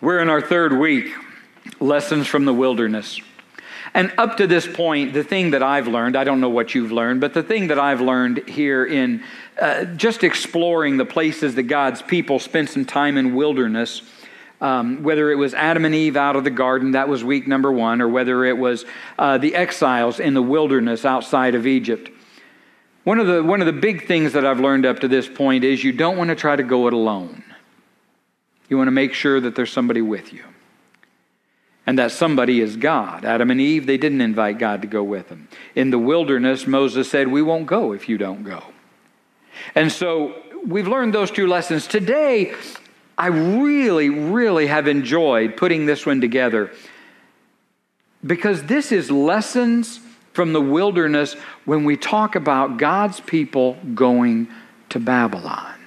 We're in our third week, Lessons from the Wilderness. And up to this point, the thing that I've learned, I don't know what you've learned, but the thing that I've learned here in uh, just exploring the places that God's people spent some time in wilderness, um, whether it was Adam and Eve out of the garden, that was week number one, or whether it was uh, the exiles in the wilderness outside of Egypt. One of, the, one of the big things that I've learned up to this point is you don't want to try to go it alone. You want to make sure that there's somebody with you. And that somebody is God. Adam and Eve, they didn't invite God to go with them. In the wilderness, Moses said, We won't go if you don't go. And so we've learned those two lessons. Today, I really, really have enjoyed putting this one together because this is lessons from the wilderness when we talk about God's people going to Babylon.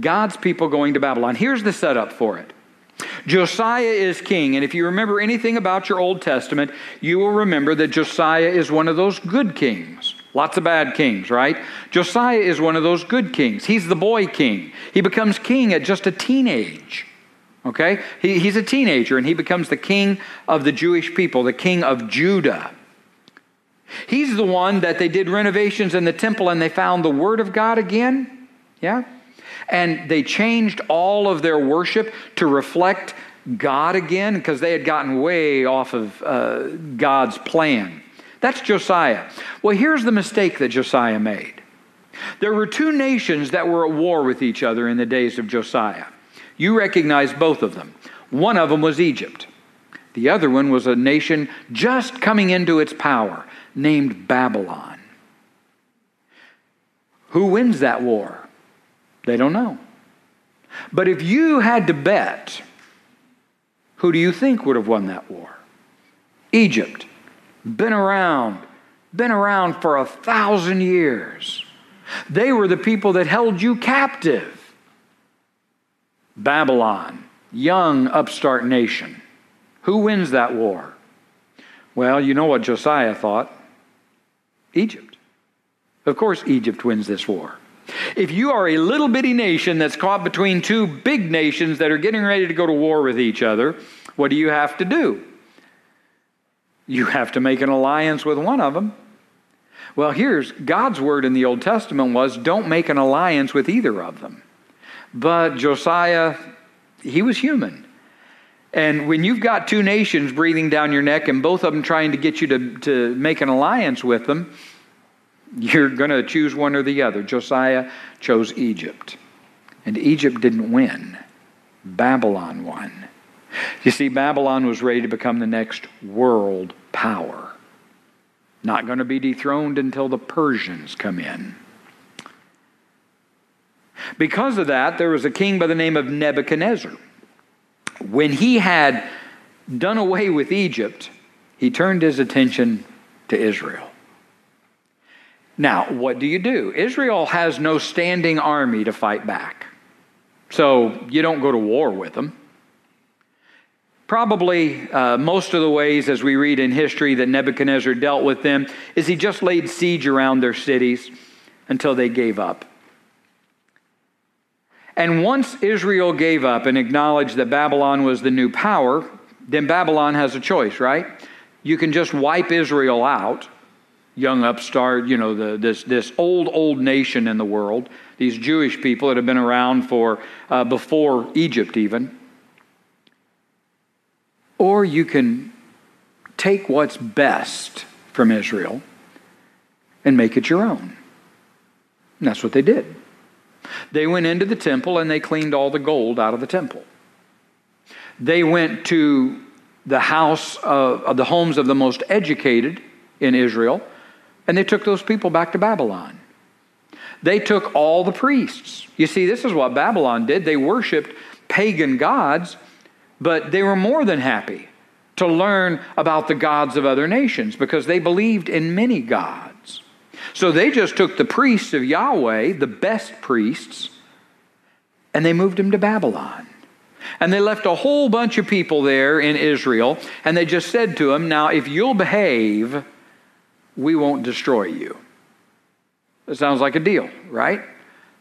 God's people going to Babylon. Here's the setup for it. Josiah is king, and if you remember anything about your Old Testament, you will remember that Josiah is one of those good kings. Lots of bad kings, right? Josiah is one of those good kings. He's the boy king. He becomes king at just a teenage. Okay? He, he's a teenager and he becomes the king of the Jewish people, the king of Judah. He's the one that they did renovations in the temple and they found the Word of God again. Yeah? And they changed all of their worship to reflect God again because they had gotten way off of uh, God's plan. That's Josiah. Well, here's the mistake that Josiah made. There were two nations that were at war with each other in the days of Josiah. You recognize both of them. One of them was Egypt. The other one was a nation just coming into its power named Babylon. Who wins that war? They don't know. But if you had to bet, who do you think would have won that war? Egypt. Been around, been around for a thousand years. They were the people that held you captive. Babylon, young upstart nation. Who wins that war? Well, you know what Josiah thought Egypt. Of course, Egypt wins this war. If you are a little bitty nation that's caught between two big nations that are getting ready to go to war with each other, what do you have to do? You have to make an alliance with one of them. Well, here's God's word in the Old Testament was don't make an alliance with either of them. But Josiah, he was human. And when you've got two nations breathing down your neck and both of them trying to get you to, to make an alliance with them, you're going to choose one or the other. Josiah chose Egypt. And Egypt didn't win, Babylon won. You see, Babylon was ready to become the next world power. Not going to be dethroned until the Persians come in. Because of that, there was a king by the name of Nebuchadnezzar. When he had done away with Egypt, he turned his attention to Israel. Now, what do you do? Israel has no standing army to fight back. So you don't go to war with them. Probably uh, most of the ways, as we read in history, that Nebuchadnezzar dealt with them is he just laid siege around their cities until they gave up. And once Israel gave up and acknowledged that Babylon was the new power, then Babylon has a choice, right? You can just wipe Israel out young upstart, you know, the, this, this old, old nation in the world, these Jewish people that have been around for uh, before Egypt even. Or you can take what's best from Israel and make it your own. And that's what they did. They went into the temple and they cleaned all the gold out of the temple. They went to the house of, of the homes of the most educated in Israel and they took those people back to Babylon. They took all the priests. You see, this is what Babylon did. They worshiped pagan gods, but they were more than happy to learn about the gods of other nations because they believed in many gods. So they just took the priests of Yahweh, the best priests, and they moved them to Babylon. And they left a whole bunch of people there in Israel, and they just said to them, Now, if you'll behave, we won't destroy you. That sounds like a deal, right?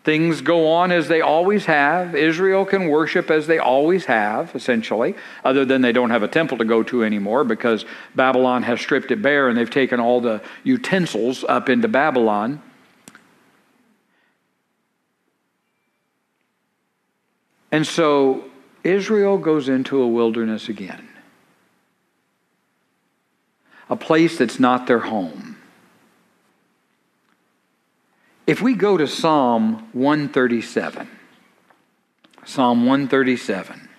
Things go on as they always have. Israel can worship as they always have, essentially, other than they don't have a temple to go to anymore because Babylon has stripped it bare and they've taken all the utensils up into Babylon. And so Israel goes into a wilderness again, a place that's not their home. If we go to Psalm 137, Psalm 137,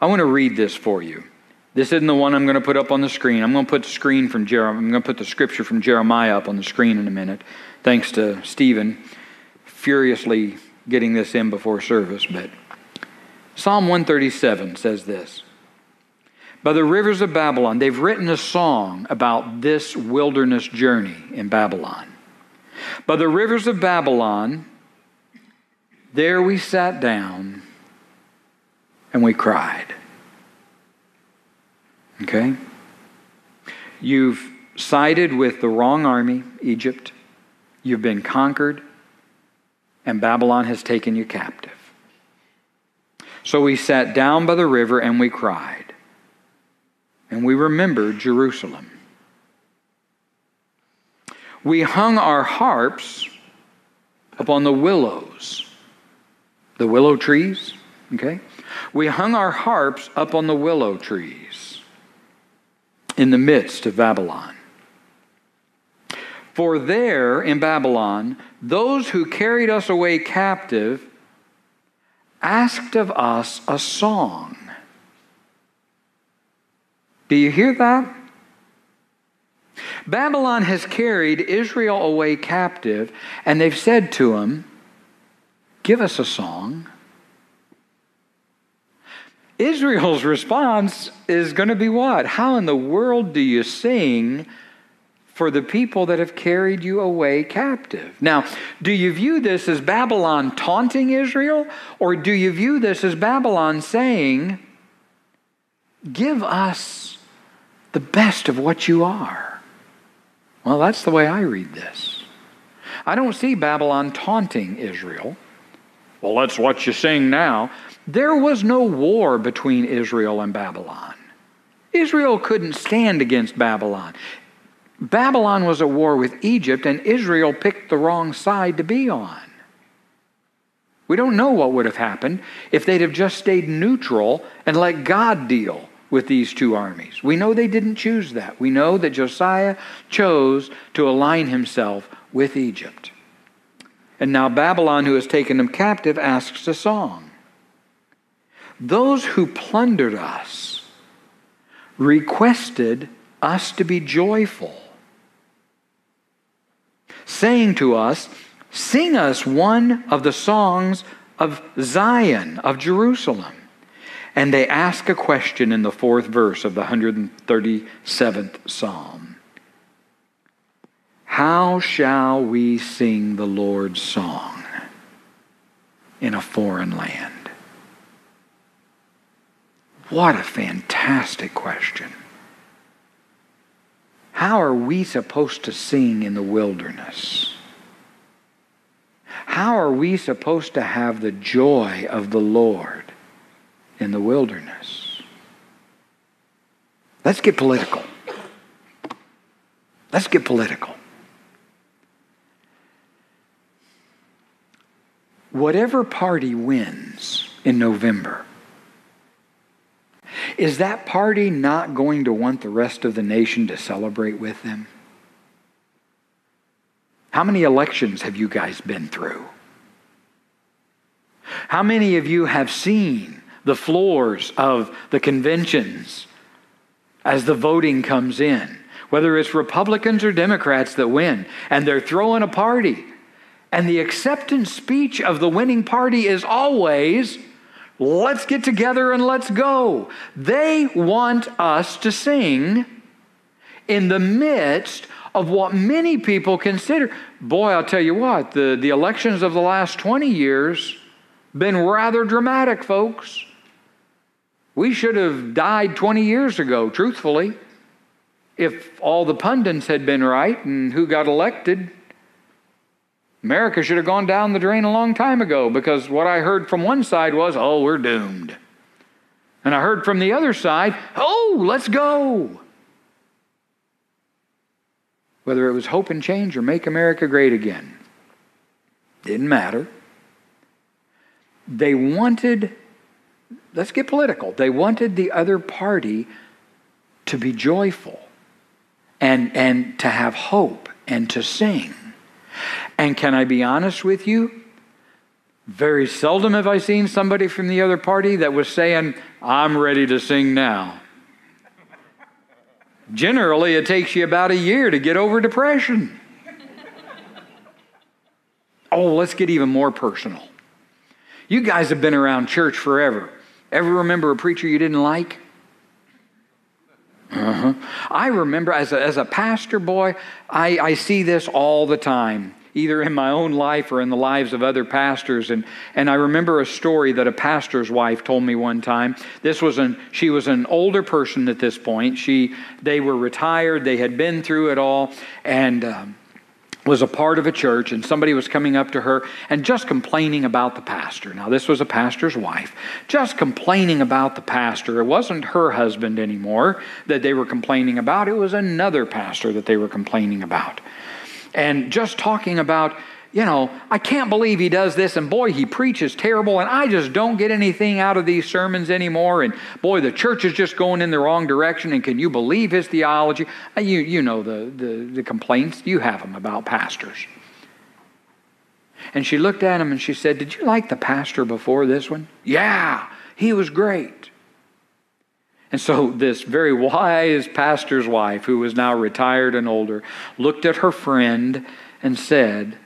I want to read this for you. This isn't the one I'm going to put up on the screen. I'm going to put the screen from Jeremiah. I'm going to put the scripture from Jeremiah up on the screen in a minute. Thanks to Stephen furiously getting this in before service. But Psalm 137 says this By the rivers of Babylon, they've written a song about this wilderness journey in Babylon. By the rivers of Babylon, there we sat down and we cried. Okay? You've sided with the wrong army, Egypt. You've been conquered, and Babylon has taken you captive. So we sat down by the river and we cried, and we remembered Jerusalem. We hung our harps upon the willows, the willow trees, okay? We hung our harps up on the willow trees in the midst of Babylon. For there in Babylon, those who carried us away captive asked of us a song. Do you hear that? Babylon has carried Israel away captive, and they've said to him, Give us a song. Israel's response is going to be what? How in the world do you sing for the people that have carried you away captive? Now, do you view this as Babylon taunting Israel, or do you view this as Babylon saying, Give us the best of what you are? Well, that's the way I read this. I don't see Babylon taunting Israel. Well, that's what you sing now. There was no war between Israel and Babylon. Israel couldn't stand against Babylon. Babylon was at war with Egypt, and Israel picked the wrong side to be on. We don't know what would have happened if they'd have just stayed neutral and let God deal with these two armies. We know they didn't choose that. We know that Josiah chose to align himself with Egypt. And now Babylon, who has taken them captive, asks a song. Those who plundered us requested us to be joyful, saying to us, Sing us one of the songs of Zion, of Jerusalem. And they ask a question in the fourth verse of the 137th Psalm How shall we sing the Lord's song in a foreign land? What a fantastic question. How are we supposed to sing in the wilderness? How are we supposed to have the joy of the Lord in the wilderness. Let's get political. Let's get political. Whatever party wins in November, is that party not going to want the rest of the nation to celebrate with them? How many elections have you guys been through? How many of you have seen the floors of the conventions as the voting comes in, whether it's Republicans or Democrats that win, and they're throwing a party. And the acceptance speech of the winning party is always, let's get together and let's go. They want us to sing in the midst of what many people consider. Boy, I'll tell you what, the, the elections of the last 20 years been rather dramatic, folks. We should have died 20 years ago, truthfully, if all the pundits had been right and who got elected. America should have gone down the drain a long time ago because what I heard from one side was, oh, we're doomed. And I heard from the other side, oh, let's go. Whether it was hope and change or make America great again, didn't matter. They wanted, let's get political, they wanted the other party to be joyful and, and to have hope and to sing. And can I be honest with you? Very seldom have I seen somebody from the other party that was saying, I'm ready to sing now. Generally, it takes you about a year to get over depression. oh, let's get even more personal. You guys have been around church forever. Ever remember a preacher you didn't like? Uh-huh. I remember as a, as a pastor boy, I, I see this all the time either in my own life or in the lives of other pastors. And, and I remember a story that a pastor's wife told me one time. This was an, she was an older person at this point. She, they were retired, they had been through it all, and um, was a part of a church, and somebody was coming up to her and just complaining about the pastor. Now, this was a pastor's wife, just complaining about the pastor. It wasn't her husband anymore that they were complaining about, it was another pastor that they were complaining about and just talking about, you know, I can't believe he does this, and boy, he preaches terrible, and I just don't get anything out of these sermons anymore, and boy, the church is just going in the wrong direction, and can you believe his theology? Uh, you, you know the, the, the complaints, you have them about pastors. And she looked at him and she said, Did you like the pastor before this one? Yeah, he was great. And so, this very wise pastor's wife, who was now retired and older, looked at her friend and said,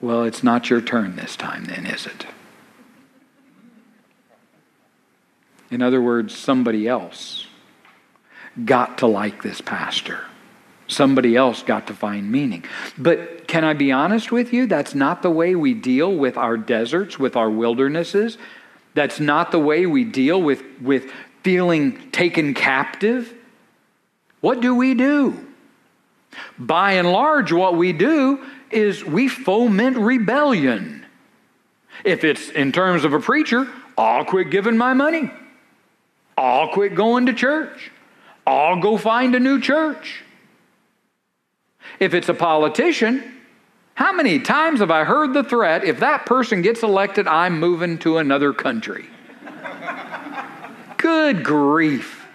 Well, it's not your turn this time, then, is it? In other words, somebody else got to like this pastor. Somebody else got to find meaning. But can I be honest with you? That's not the way we deal with our deserts, with our wildernesses. That's not the way we deal with, with feeling taken captive. What do we do? By and large, what we do is we foment rebellion. If it's in terms of a preacher, I'll quit giving my money. I'll quit going to church. I'll go find a new church. If it's a politician, how many times have I heard the threat if that person gets elected, I'm moving to another country? Good grief.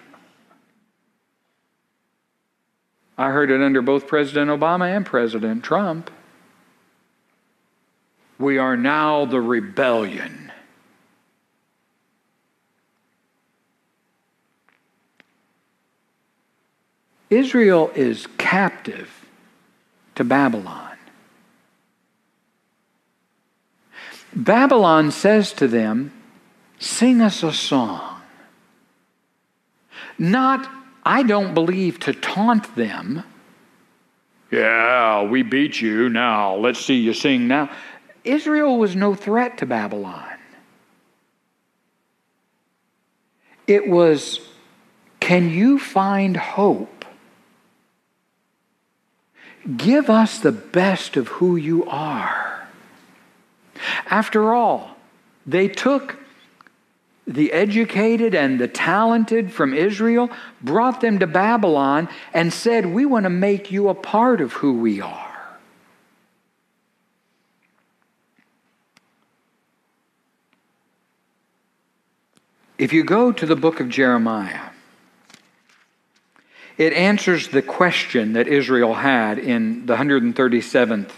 I heard it under both President Obama and President Trump. We are now the rebellion. Israel is captive to Babylon. Babylon says to them, Sing us a song. Not, I don't believe, to taunt them. Yeah, we beat you. Now, let's see you sing now. Israel was no threat to Babylon. It was, can you find hope? Give us the best of who you are. After all, they took the educated and the talented from Israel, brought them to Babylon, and said, We want to make you a part of who we are. If you go to the book of Jeremiah, it answers the question that Israel had in the 137th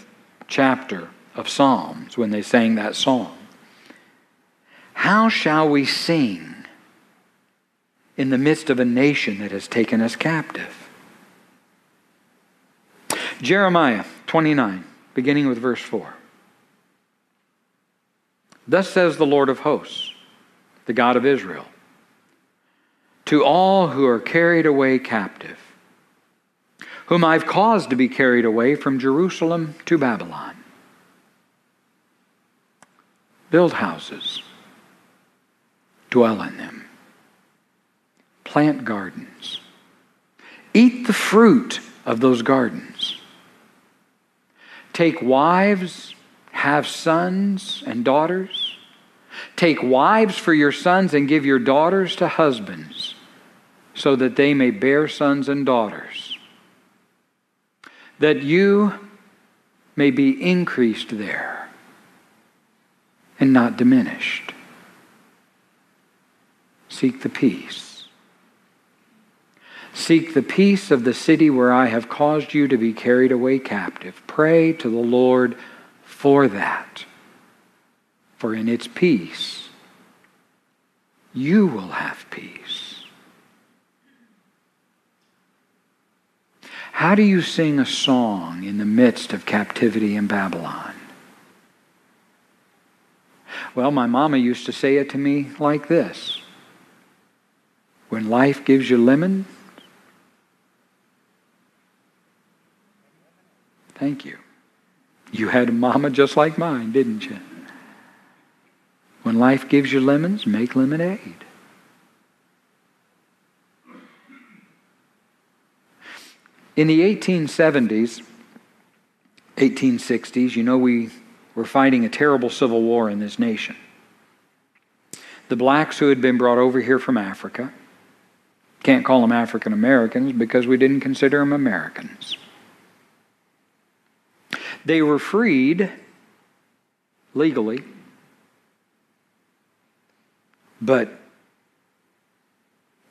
chapter of Psalms when they sang that song. How shall we sing in the midst of a nation that has taken us captive? Jeremiah 29, beginning with verse 4. Thus says the Lord of hosts, the God of Israel, to all who are carried away captive, whom I've caused to be carried away from Jerusalem to Babylon. Build houses, dwell in them, plant gardens, eat the fruit of those gardens, Take wives, have sons and daughters. Take wives for your sons and give your daughters to husbands, so that they may bear sons and daughters. That you may be increased there and not diminished. Seek the peace. Seek the peace of the city where I have caused you to be carried away captive. Pray to the Lord for that. For in its peace, you will have peace. How do you sing a song in the midst of captivity in Babylon? Well, my mama used to say it to me like this When life gives you lemons, thank you. You had a mama just like mine, didn't you? When life gives you lemons, make lemonade. In the 1870s, 1860s, you know we were fighting a terrible civil war in this nation. The blacks who had been brought over here from Africa, can't call them African Americans because we didn't consider them Americans. They were freed legally, but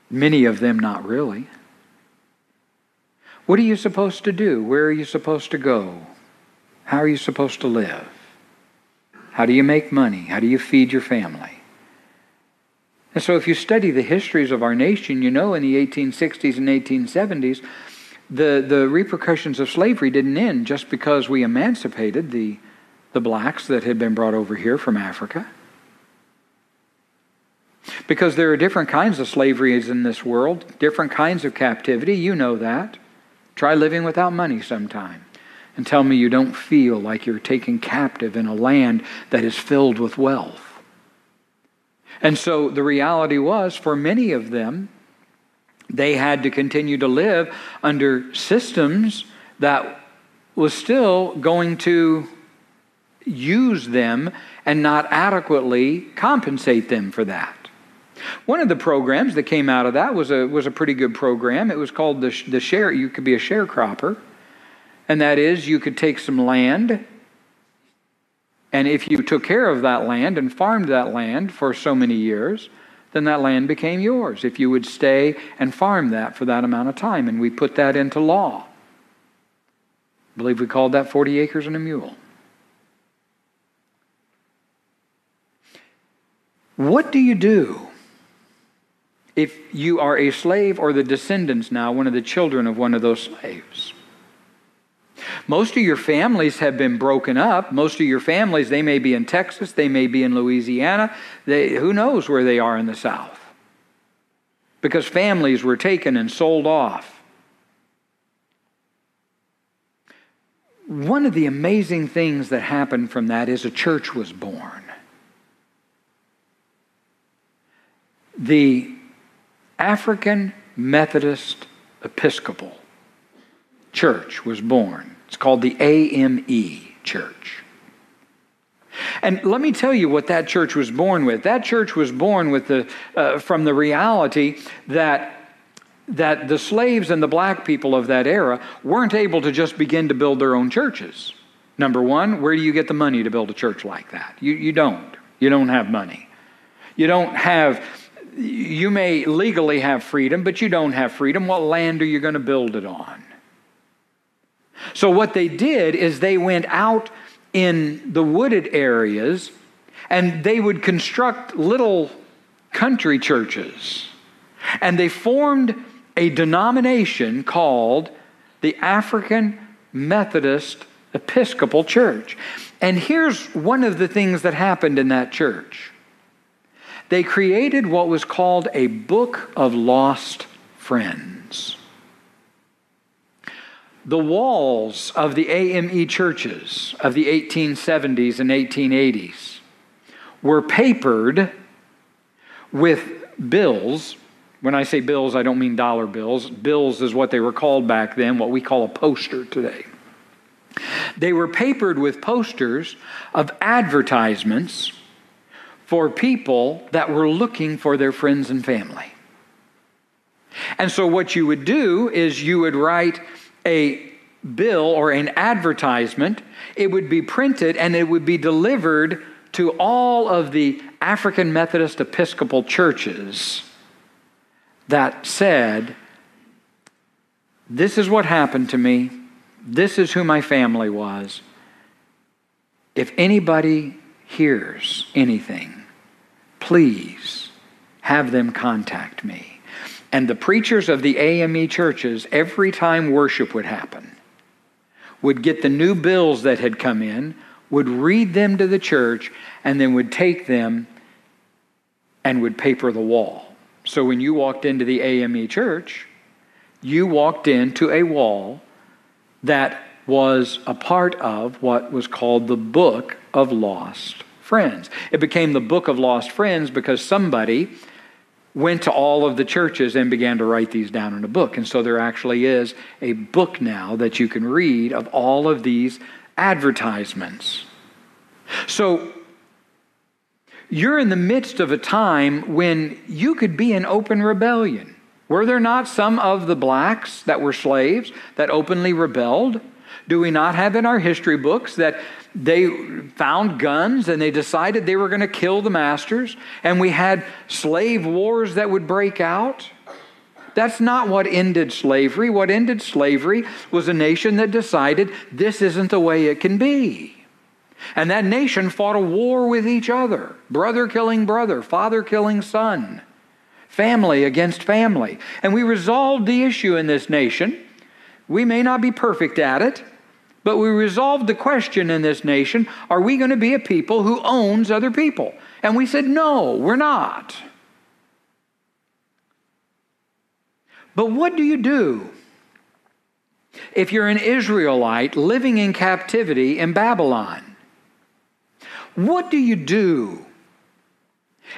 many of them not really. What are you supposed to do? Where are you supposed to go? How are you supposed to live? How do you make money? How do you feed your family? And so, if you study the histories of our nation, you know in the 1860s and 1870s, the, the repercussions of slavery didn't end just because we emancipated the, the blacks that had been brought over here from Africa. Because there are different kinds of slaveries in this world, different kinds of captivity. You know that. Try living without money sometime and tell me you don't feel like you're taken captive in a land that is filled with wealth. And so the reality was, for many of them, they had to continue to live under systems that was still going to use them and not adequately compensate them for that. One of the programs that came out of that was a, was a pretty good program. It was called the, the share, you could be a sharecropper. And that is, you could take some land, and if you took care of that land and farmed that land for so many years, then that land became yours if you would stay and farm that for that amount of time. And we put that into law. I believe we called that 40 acres and a mule. What do you do if you are a slave or the descendants now, one of the children of one of those slaves? Most of your families have been broken up. Most of your families, they may be in Texas, they may be in Louisiana. They, who knows where they are in the South? Because families were taken and sold off. One of the amazing things that happened from that is a church was born. The African Methodist Episcopal Church was born. It's called the AME Church. And let me tell you what that church was born with. That church was born with the, uh, from the reality that, that the slaves and the black people of that era weren't able to just begin to build their own churches. Number one, where do you get the money to build a church like that? You, you don't. You don't have money. You don't have, you may legally have freedom, but you don't have freedom. What land are you going to build it on? So, what they did is they went out in the wooded areas and they would construct little country churches. And they formed a denomination called the African Methodist Episcopal Church. And here's one of the things that happened in that church they created what was called a Book of Lost Friends. The walls of the AME churches of the 1870s and 1880s were papered with bills. When I say bills, I don't mean dollar bills. Bills is what they were called back then, what we call a poster today. They were papered with posters of advertisements for people that were looking for their friends and family. And so, what you would do is you would write a bill or an advertisement, it would be printed and it would be delivered to all of the African Methodist Episcopal churches that said, This is what happened to me. This is who my family was. If anybody hears anything, please have them contact me. And the preachers of the AME churches, every time worship would happen, would get the new bills that had come in, would read them to the church, and then would take them and would paper the wall. So when you walked into the AME church, you walked into a wall that was a part of what was called the Book of Lost Friends. It became the Book of Lost Friends because somebody went to all of the churches and began to write these down in a book. And so there actually is a book now that you can read of all of these advertisements. So you're in the midst of a time when you could be in open rebellion. Were there not some of the blacks that were slaves that openly rebelled? Do we not have in our history books that they found guns and they decided they were going to kill the masters, and we had slave wars that would break out? That's not what ended slavery. What ended slavery was a nation that decided this isn't the way it can be. And that nation fought a war with each other brother killing brother, father killing son, family against family. And we resolved the issue in this nation. We may not be perfect at it, but we resolved the question in this nation are we going to be a people who owns other people? And we said, no, we're not. But what do you do if you're an Israelite living in captivity in Babylon? What do you do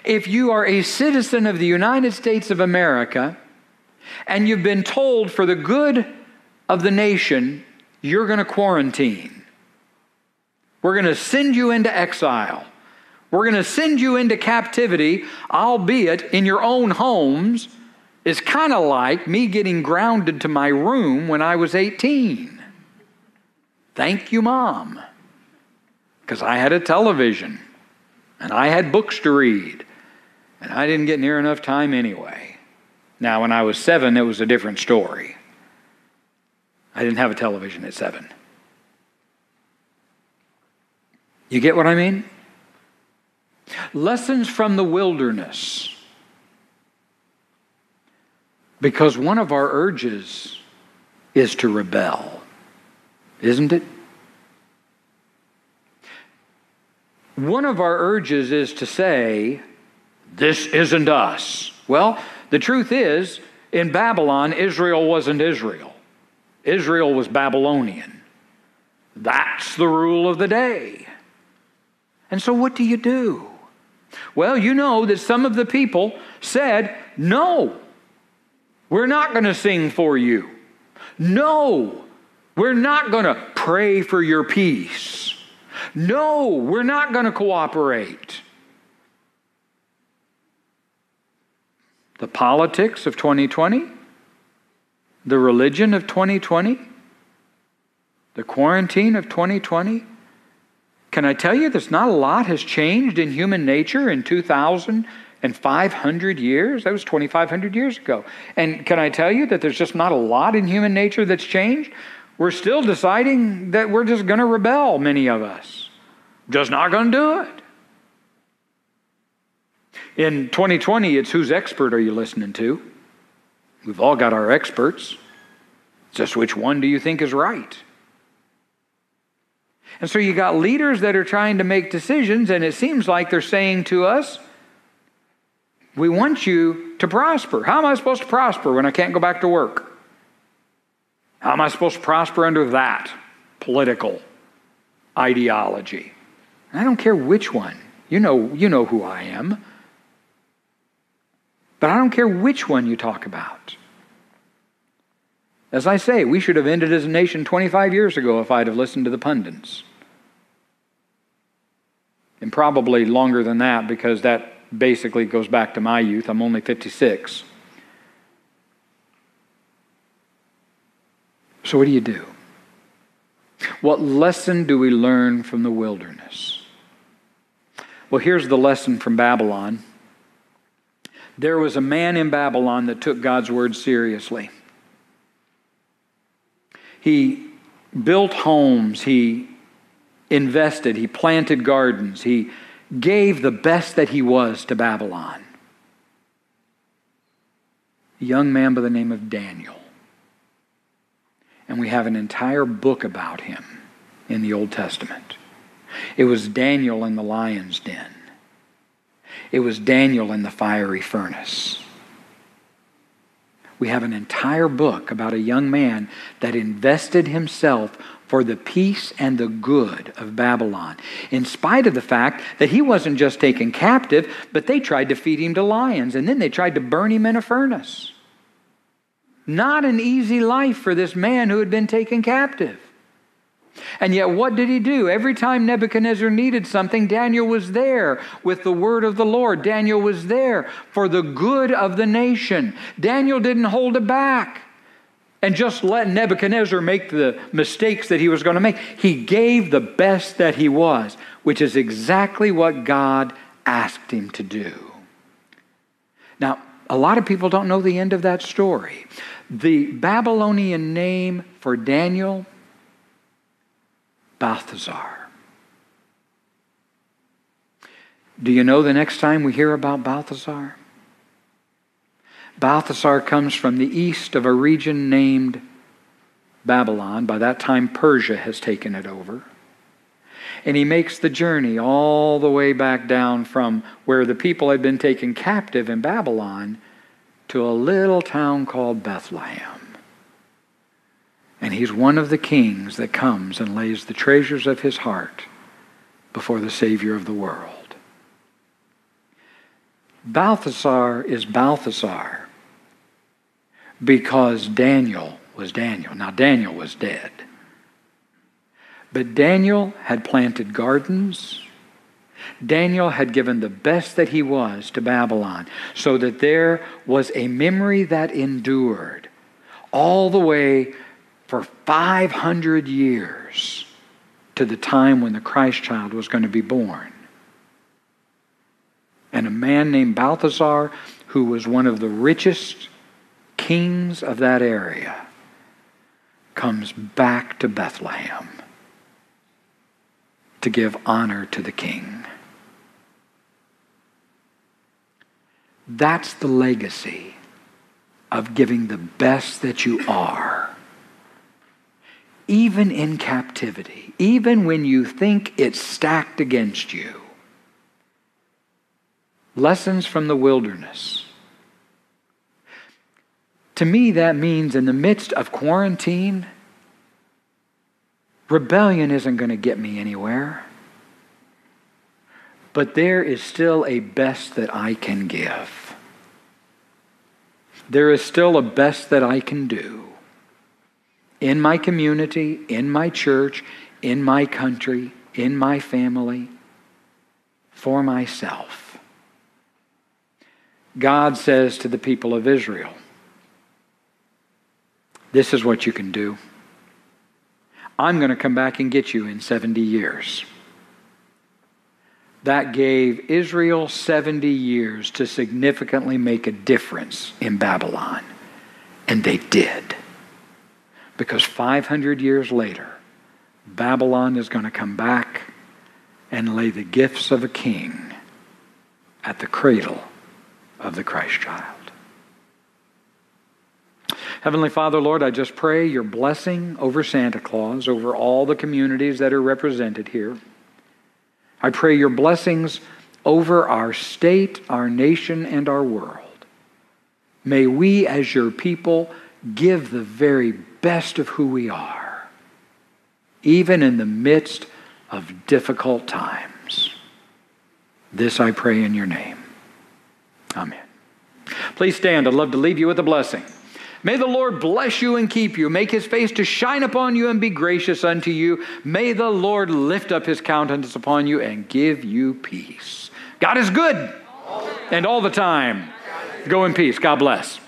if you are a citizen of the United States of America and you've been told for the good of the nation, you're going to quarantine? We're going to send you into exile. We're going to send you into captivity, albeit in your own homes. Is kind of like me getting grounded to my room when I was 18. Thank you, Mom because I had a television and I had books to read, and I didn't get near enough time anyway. Now, when I was seven, it was a different story. I didn't have a television at seven. You get what I mean? Lessons from the wilderness. Because one of our urges is to rebel, isn't it? One of our urges is to say, This isn't us. Well, the truth is, in Babylon, Israel wasn't Israel, Israel was Babylonian. That's the rule of the day. And so, what do you do? Well, you know that some of the people said, No, we're not going to sing for you. No, we're not going to pray for your peace. No, we're not going to cooperate. The politics of 2020, the religion of 2020, the quarantine of 2020. Can I tell you there's not a lot has changed in human nature in 2,500 years? That was 2,500 years ago. And can I tell you that there's just not a lot in human nature that's changed? We're still deciding that we're just going to rebel, many of us. Just not going to do it. In 2020, it's whose expert are you listening to? We've all got our experts. Just which one do you think is right? And so you got leaders that are trying to make decisions, and it seems like they're saying to us, We want you to prosper. How am I supposed to prosper when I can't go back to work? How am I supposed to prosper under that political ideology? I don't care which one. You know, you know who I am. But I don't care which one you talk about. As I say, we should have ended as a nation 25 years ago if I'd have listened to the pundits. And probably longer than that because that basically goes back to my youth. I'm only 56. So, what do you do? What lesson do we learn from the wilderness? Well, here's the lesson from Babylon. There was a man in Babylon that took God's word seriously. He built homes, he invested, he planted gardens, he gave the best that he was to Babylon. A young man by the name of Daniel. And we have an entire book about him in the Old Testament. It was Daniel in the lion's den. It was Daniel in the fiery furnace. We have an entire book about a young man that invested himself for the peace and the good of Babylon, in spite of the fact that he wasn't just taken captive, but they tried to feed him to lions, and then they tried to burn him in a furnace. Not an easy life for this man who had been taken captive. And yet, what did he do? Every time Nebuchadnezzar needed something, Daniel was there with the word of the Lord. Daniel was there for the good of the nation. Daniel didn't hold it back and just let Nebuchadnezzar make the mistakes that he was going to make. He gave the best that he was, which is exactly what God asked him to do. Now, a lot of people don't know the end of that story. The Babylonian name for Daniel, Balthazar. Do you know the next time we hear about Balthazar? Balthasar comes from the east of a region named Babylon. By that time, Persia has taken it over. And he makes the journey all the way back down from where the people had been taken captive in Babylon to a little town called Bethlehem. And he's one of the kings that comes and lays the treasures of his heart before the Savior of the world. Balthasar is Balthasar because Daniel was Daniel. Now, Daniel was dead. But Daniel had planted gardens. Daniel had given the best that he was to Babylon so that there was a memory that endured all the way for 500 years to the time when the Christ child was going to be born. And a man named Balthasar, who was one of the richest kings of that area, comes back to Bethlehem to give honor to the king. That's the legacy of giving the best that you are. Even in captivity, even when you think it's stacked against you. Lessons from the wilderness. To me, that means in the midst of quarantine, rebellion isn't going to get me anywhere. But there is still a best that I can give. There is still a best that I can do in my community, in my church, in my country, in my family, for myself. God says to the people of Israel, This is what you can do. I'm going to come back and get you in 70 years. That gave Israel 70 years to significantly make a difference in Babylon. And they did. Because 500 years later, Babylon is going to come back and lay the gifts of a king at the cradle of the Christ child. Heavenly Father, Lord, I just pray your blessing over Santa Claus, over all the communities that are represented here. I pray your blessings over our state, our nation, and our world. May we, as your people, give the very best of who we are, even in the midst of difficult times. This I pray in your name. Amen. Please stand. I'd love to leave you with a blessing. May the Lord bless you and keep you. Make his face to shine upon you and be gracious unto you. May the Lord lift up his countenance upon you and give you peace. God is good and all the time. Go in peace. God bless.